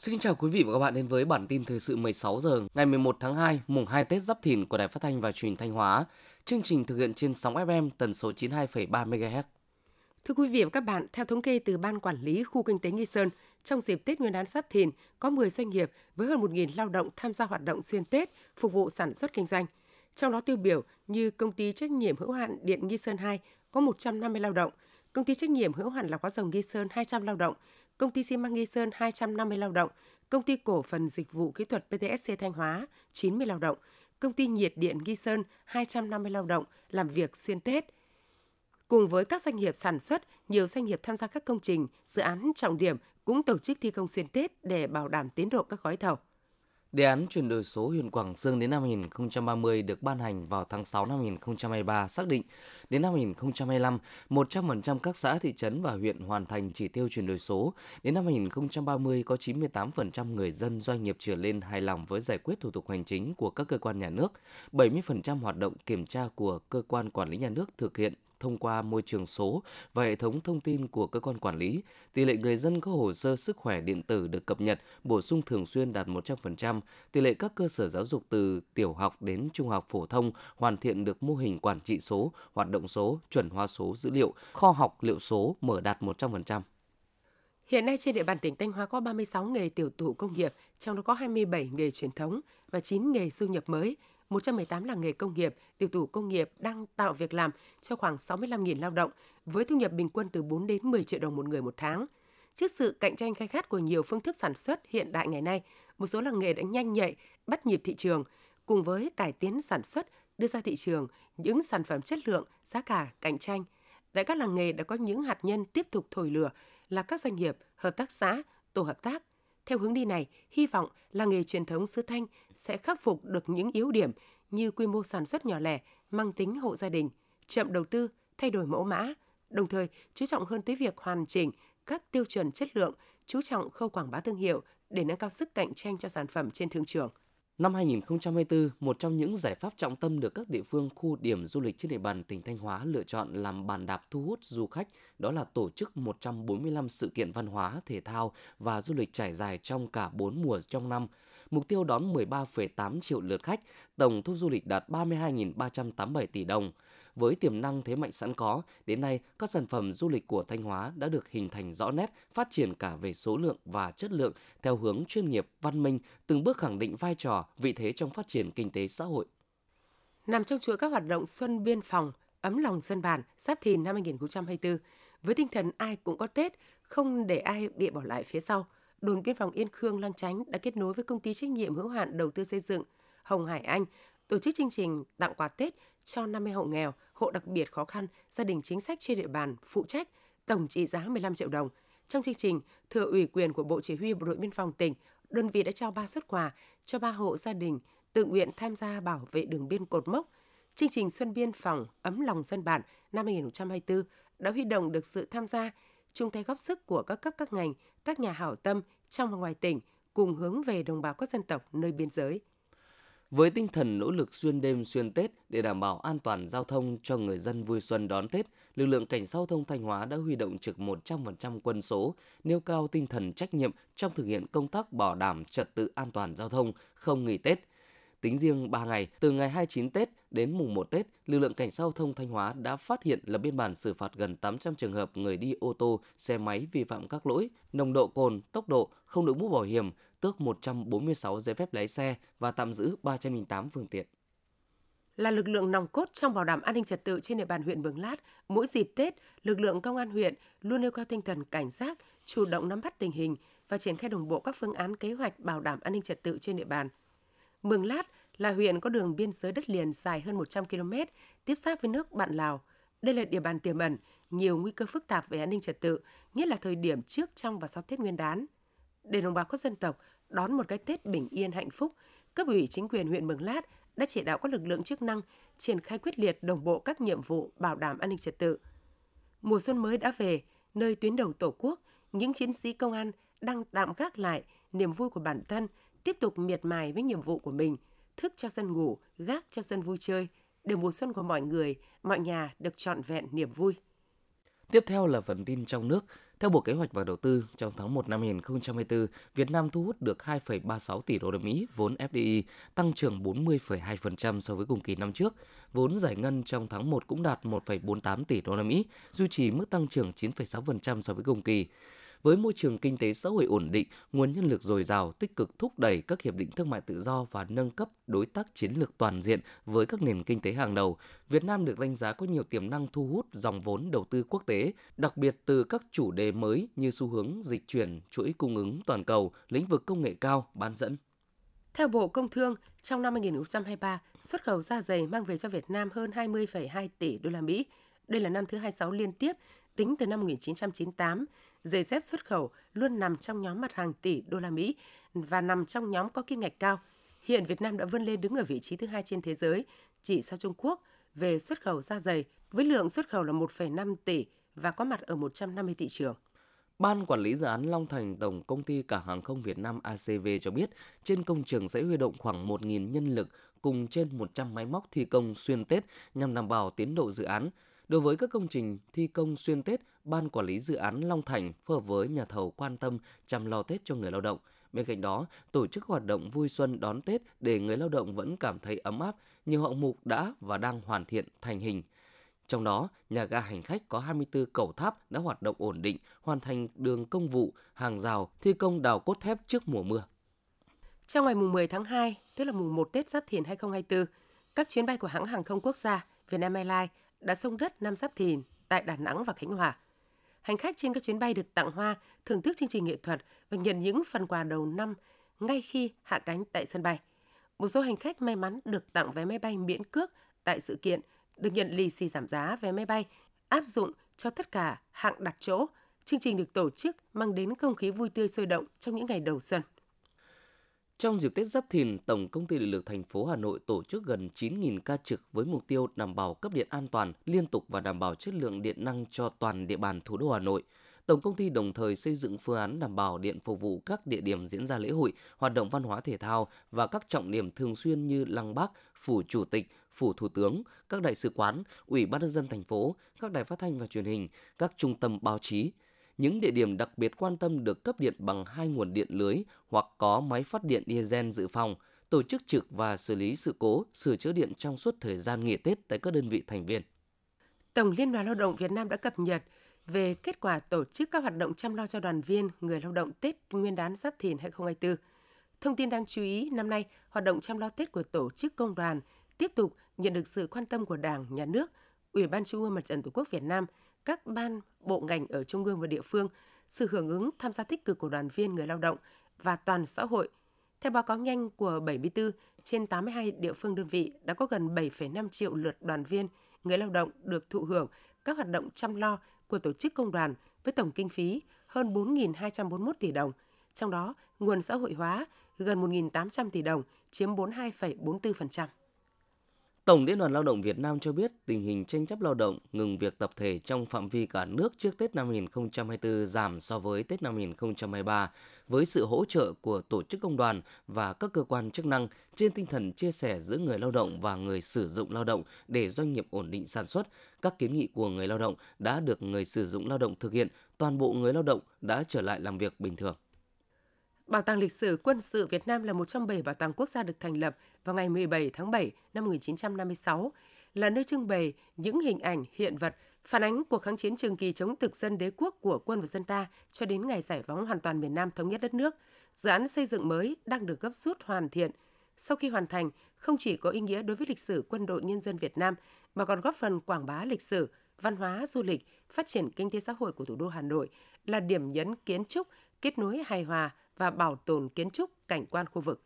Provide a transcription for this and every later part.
Xin chào quý vị và các bạn đến với bản tin thời sự 16 giờ ngày 11 tháng 2, mùng 2 Tết Giáp Thìn của Đài Phát thanh và Truyền hình Thanh Hóa. Chương trình thực hiện trên sóng FM tần số 92,3 MHz. Thưa quý vị và các bạn, theo thống kê từ Ban Quản lý Khu Kinh tế Nghi Sơn, trong dịp Tết Nguyên đán Giáp Thìn, có 10 doanh nghiệp với hơn 1.000 lao động tham gia hoạt động xuyên Tết, phục vụ sản xuất kinh doanh. Trong đó tiêu biểu như công ty trách nhiệm hữu hạn Điện Nghi Sơn 2 có 150 lao động, công ty trách nhiệm hữu hạn lọc hóa dầu Nghi Sơn 200 lao động, công ty xi măng Nghi Sơn 250 lao động, công ty cổ phần dịch vụ kỹ thuật PTSC Thanh Hóa 90 lao động, công ty nhiệt điện Nghi Sơn 250 lao động làm việc xuyên Tết. Cùng với các doanh nghiệp sản xuất, nhiều doanh nghiệp tham gia các công trình, dự án trọng điểm cũng tổ chức thi công xuyên Tết để bảo đảm tiến độ các gói thầu. Đề án chuyển đổi số huyện Quảng Sương đến năm 2030 được ban hành vào tháng 6 năm 2023 xác định đến năm 2025, 100% các xã thị trấn và huyện hoàn thành chỉ tiêu chuyển đổi số. Đến năm 2030 có 98% người dân doanh nghiệp trở lên hài lòng với giải quyết thủ tục hành chính của các cơ quan nhà nước, 70% hoạt động kiểm tra của cơ quan quản lý nhà nước thực hiện thông qua môi trường số và hệ thống thông tin của cơ quan quản lý. Tỷ lệ người dân có hồ sơ sức khỏe điện tử được cập nhật, bổ sung thường xuyên đạt 100%. Tỷ lệ các cơ sở giáo dục từ tiểu học đến trung học phổ thông hoàn thiện được mô hình quản trị số, hoạt động số, chuẩn hóa số dữ liệu, kho học liệu số mở đạt 100%. Hiện nay trên địa bàn tỉnh Thanh Hóa có 36 nghề tiểu thủ công nghiệp, trong đó có 27 nghề truyền thống và 9 nghề du nhập mới, 118 làng nghề công nghiệp, tiểu thủ công nghiệp đang tạo việc làm cho khoảng 65.000 lao động với thu nhập bình quân từ 4 đến 10 triệu đồng một người một tháng. Trước sự cạnh tranh khai khát của nhiều phương thức sản xuất hiện đại ngày nay, một số làng nghề đã nhanh nhạy, bắt nhịp thị trường, cùng với cải tiến sản xuất, đưa ra thị trường những sản phẩm chất lượng, giá cả cạnh tranh. Tại các làng nghề đã có những hạt nhân tiếp tục thổi lửa là các doanh nghiệp, hợp tác xã, tổ hợp tác, theo hướng đi này, hy vọng là nghề truyền thống xứ Thanh sẽ khắc phục được những yếu điểm như quy mô sản xuất nhỏ lẻ, mang tính hộ gia đình, chậm đầu tư, thay đổi mẫu mã, đồng thời chú trọng hơn tới việc hoàn chỉnh các tiêu chuẩn chất lượng, chú trọng khâu quảng bá thương hiệu để nâng cao sức cạnh tranh cho sản phẩm trên thương trường. Năm 2024, một trong những giải pháp trọng tâm được các địa phương khu điểm du lịch trên địa bàn tỉnh Thanh Hóa lựa chọn làm bàn đạp thu hút du khách, đó là tổ chức 145 sự kiện văn hóa, thể thao và du lịch trải dài trong cả 4 mùa trong năm. Mục tiêu đón 13,8 triệu lượt khách, tổng thu du lịch đạt 32.387 tỷ đồng. Với tiềm năng thế mạnh sẵn có, đến nay các sản phẩm du lịch của Thanh Hóa đã được hình thành rõ nét, phát triển cả về số lượng và chất lượng theo hướng chuyên nghiệp, văn minh, từng bước khẳng định vai trò, vị thế trong phát triển kinh tế xã hội. Nằm trong chuỗi các hoạt động Xuân Biên phòng, ấm lòng dân bản, Giáp Thìn năm 2024, với tinh thần ai cũng có Tết, không để ai bị bỏ lại phía sau, đồn biên phòng Yên Khương lang Chánh đã kết nối với công ty trách nhiệm hữu hạn đầu tư xây dựng Hồng Hải Anh tổ chức chương trình tặng quà Tết cho 50 hộ nghèo, hộ đặc biệt khó khăn, gia đình chính sách trên địa bàn phụ trách, tổng trị giá 15 triệu đồng. Trong chương trình, thừa ủy quyền của Bộ Chỉ huy Bộ đội Biên phòng tỉnh, đơn vị đã trao 3 xuất quà cho 3 hộ gia đình tự nguyện tham gia bảo vệ đường biên cột mốc. Chương trình Xuân Biên phòng ấm lòng dân bản năm 2024 đã huy động được sự tham gia, chung tay góp sức của các cấp các ngành, các nhà hảo tâm trong và ngoài tỉnh cùng hướng về đồng bào các dân tộc nơi biên giới. Với tinh thần nỗ lực xuyên đêm xuyên Tết để đảm bảo an toàn giao thông cho người dân vui xuân đón Tết, lực lượng cảnh sát giao thông Thanh Hóa đã huy động trực 100% quân số, nêu cao tinh thần trách nhiệm trong thực hiện công tác bảo đảm trật tự an toàn giao thông không nghỉ Tết. Tính riêng 3 ngày, từ ngày 29 Tết đến mùng 1 Tết, lực lượng cảnh sát giao thông Thanh Hóa đã phát hiện lập biên bản xử phạt gần 800 trường hợp người đi ô tô, xe máy vi phạm các lỗi nồng độ cồn, tốc độ, không đội mũ bảo hiểm, tước 146 giấy phép lái xe và tạm giữ 308 phương tiện. Là lực lượng nòng cốt trong bảo đảm an ninh trật tự trên địa bàn huyện Mường Lát, mỗi dịp Tết, lực lượng công an huyện luôn nêu cao tinh thần cảnh giác, chủ động nắm bắt tình hình và triển khai đồng bộ các phương án kế hoạch bảo đảm an ninh trật tự trên địa bàn. Mường Lát là huyện có đường biên giới đất liền dài hơn 100 km, tiếp giáp với nước bạn Lào. Đây là địa bàn tiềm ẩn nhiều nguy cơ phức tạp về an ninh trật tự, nhất là thời điểm trước, trong và sau Tết Nguyên đán để đồng bào các dân tộc đón một cái Tết bình yên hạnh phúc, cấp ủy chính quyền huyện Mường Lát đã chỉ đạo các lực lượng chức năng triển khai quyết liệt đồng bộ các nhiệm vụ bảo đảm an ninh trật tự. Mùa xuân mới đã về, nơi tuyến đầu Tổ quốc, những chiến sĩ công an đang tạm gác lại niềm vui của bản thân, tiếp tục miệt mài với nhiệm vụ của mình, thức cho dân ngủ, gác cho dân vui chơi, để mùa xuân của mọi người, mọi nhà được trọn vẹn niềm vui. Tiếp theo là phần tin trong nước. Theo Bộ Kế hoạch và Đầu tư, trong tháng 1 năm 2024, Việt Nam thu hút được 2,36 tỷ đô la Mỹ vốn FDI, tăng trưởng 40,2% so với cùng kỳ năm trước. Vốn giải ngân trong tháng 1 cũng đạt 1,48 tỷ đô la Mỹ, duy trì mức tăng trưởng 9,6% so với cùng kỳ. Với môi trường kinh tế xã hội ổn định, nguồn nhân lực dồi dào, tích cực thúc đẩy các hiệp định thương mại tự do và nâng cấp đối tác chiến lược toàn diện với các nền kinh tế hàng đầu, Việt Nam được đánh giá có nhiều tiềm năng thu hút dòng vốn đầu tư quốc tế, đặc biệt từ các chủ đề mới như xu hướng dịch chuyển, chuỗi cung ứng toàn cầu, lĩnh vực công nghệ cao, bán dẫn. Theo Bộ Công Thương, trong năm 2023, xuất khẩu da dày mang về cho Việt Nam hơn 20,2 tỷ đô la Mỹ. Đây là năm thứ 26 liên tiếp tính từ năm 1998 giày dép xuất khẩu luôn nằm trong nhóm mặt hàng tỷ đô la Mỹ và nằm trong nhóm có kim ngạch cao. Hiện Việt Nam đã vươn lên đứng ở vị trí thứ hai trên thế giới, chỉ sau Trung Quốc về xuất khẩu da giày với lượng xuất khẩu là 1,5 tỷ và có mặt ở 150 thị trường. Ban quản lý dự án Long Thành Tổng công ty Cảng hàng không Việt Nam ACV cho biết, trên công trường sẽ huy động khoảng 1.000 nhân lực cùng trên 100 máy móc thi công xuyên Tết nhằm đảm bảo tiến độ dự án. Đối với các công trình thi công xuyên Tết, Ban Quản lý Dự án Long Thành phối hợp với nhà thầu quan tâm chăm lo Tết cho người lao động. Bên cạnh đó, tổ chức hoạt động vui xuân đón Tết để người lao động vẫn cảm thấy ấm áp, nhiều hạng mục đã và đang hoàn thiện thành hình. Trong đó, nhà ga hành khách có 24 cầu tháp đã hoạt động ổn định, hoàn thành đường công vụ, hàng rào, thi công đào cốt thép trước mùa mưa. Trong ngày 10 tháng 2, tức là mùng 1 Tết Giáp Thìn 2024, các chuyến bay của hãng hàng không quốc gia Vietnam Airlines đã sông đất năm Giáp Thìn tại Đà Nẵng và Khánh Hòa. Hành khách trên các chuyến bay được tặng hoa, thưởng thức chương trình nghệ thuật và nhận những phần quà đầu năm ngay khi hạ cánh tại sân bay. Một số hành khách may mắn được tặng vé máy bay miễn cước tại sự kiện, được nhận lì xì giảm giá vé máy bay áp dụng cho tất cả hạng đặt chỗ. Chương trình được tổ chức mang đến không khí vui tươi sôi động trong những ngày đầu xuân. Trong dịp Tết Giáp Thìn, Tổng công ty Điện lực thành phố Hà Nội tổ chức gần 9.000 ca trực với mục tiêu đảm bảo cấp điện an toàn, liên tục và đảm bảo chất lượng điện năng cho toàn địa bàn thủ đô Hà Nội. Tổng công ty đồng thời xây dựng phương án đảm bảo điện phục vụ các địa điểm diễn ra lễ hội, hoạt động văn hóa thể thao và các trọng điểm thường xuyên như Lăng Bác, Phủ Chủ tịch, Phủ Thủ tướng, các đại sứ quán, Ủy ban nhân dân thành phố, các đài phát thanh và truyền hình, các trung tâm báo chí, những địa điểm đặc biệt quan tâm được cấp điện bằng hai nguồn điện lưới hoặc có máy phát điện diesel dự phòng, tổ chức trực và xử lý sự cố, sửa chữa điện trong suốt thời gian nghỉ Tết tại các đơn vị thành viên. Tổng Liên đoàn Lao động Việt Nam đã cập nhật về kết quả tổ chức các hoạt động chăm lo cho đoàn viên người lao động Tết Nguyên đán Giáp Thìn 2024. Thông tin đáng chú ý, năm nay, hoạt động chăm lo Tết của tổ chức công đoàn tiếp tục nhận được sự quan tâm của Đảng, Nhà nước, Ủy ban Trung ương Mặt trận Tổ quốc Việt Nam, các ban, bộ ngành ở trung ương và địa phương, sự hưởng ứng tham gia tích cực của đoàn viên người lao động và toàn xã hội. Theo báo cáo nhanh của 74 trên 82 địa phương đơn vị đã có gần 7,5 triệu lượt đoàn viên, người lao động được thụ hưởng các hoạt động chăm lo của tổ chức công đoàn với tổng kinh phí hơn 4.241 tỷ đồng. Trong đó, nguồn xã hội hóa gần 1.800 tỷ đồng, chiếm 42,44%. Tổng Liên đoàn Lao động Việt Nam cho biết tình hình tranh chấp lao động ngừng việc tập thể trong phạm vi cả nước trước Tết năm 2024 giảm so với Tết năm 2023 với sự hỗ trợ của tổ chức công đoàn và các cơ quan chức năng trên tinh thần chia sẻ giữa người lao động và người sử dụng lao động để doanh nghiệp ổn định sản xuất. Các kiến nghị của người lao động đã được người sử dụng lao động thực hiện, toàn bộ người lao động đã trở lại làm việc bình thường. Bảo tàng lịch sử quân sự Việt Nam là một trong bảy bảo tàng quốc gia được thành lập vào ngày 17 tháng 7 năm 1956, là nơi trưng bày những hình ảnh, hiện vật phản ánh cuộc kháng chiến trường kỳ chống thực dân đế quốc của quân và dân ta cho đến ngày giải phóng hoàn toàn miền Nam thống nhất đất nước. Dự án xây dựng mới đang được gấp rút hoàn thiện. Sau khi hoàn thành, không chỉ có ý nghĩa đối với lịch sử quân đội nhân dân Việt Nam mà còn góp phần quảng bá lịch sử, văn hóa, du lịch, phát triển kinh tế xã hội của thủ đô Hà Nội là điểm nhấn kiến trúc, kết nối hài hòa và bảo tồn kiến trúc cảnh quan khu vực.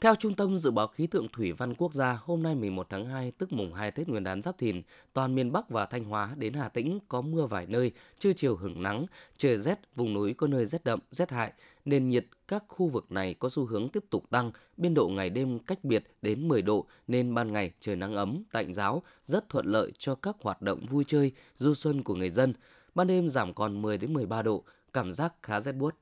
Theo Trung tâm Dự báo Khí tượng Thủy văn Quốc gia, hôm nay 11 tháng 2, tức mùng 2 Tết Nguyên đán Giáp Thìn, toàn miền Bắc và Thanh Hóa đến Hà Tĩnh có mưa vài nơi, trưa chiều hưởng nắng, trời rét, vùng núi có nơi rét đậm, rét hại. Nền nhiệt các khu vực này có xu hướng tiếp tục tăng, biên độ ngày đêm cách biệt đến 10 độ nên ban ngày trời nắng ấm, tạnh giáo, rất thuận lợi cho các hoạt động vui chơi, du xuân của người dân. Ban đêm giảm còn 10 đến 13 độ, cảm giác khá rét buốt.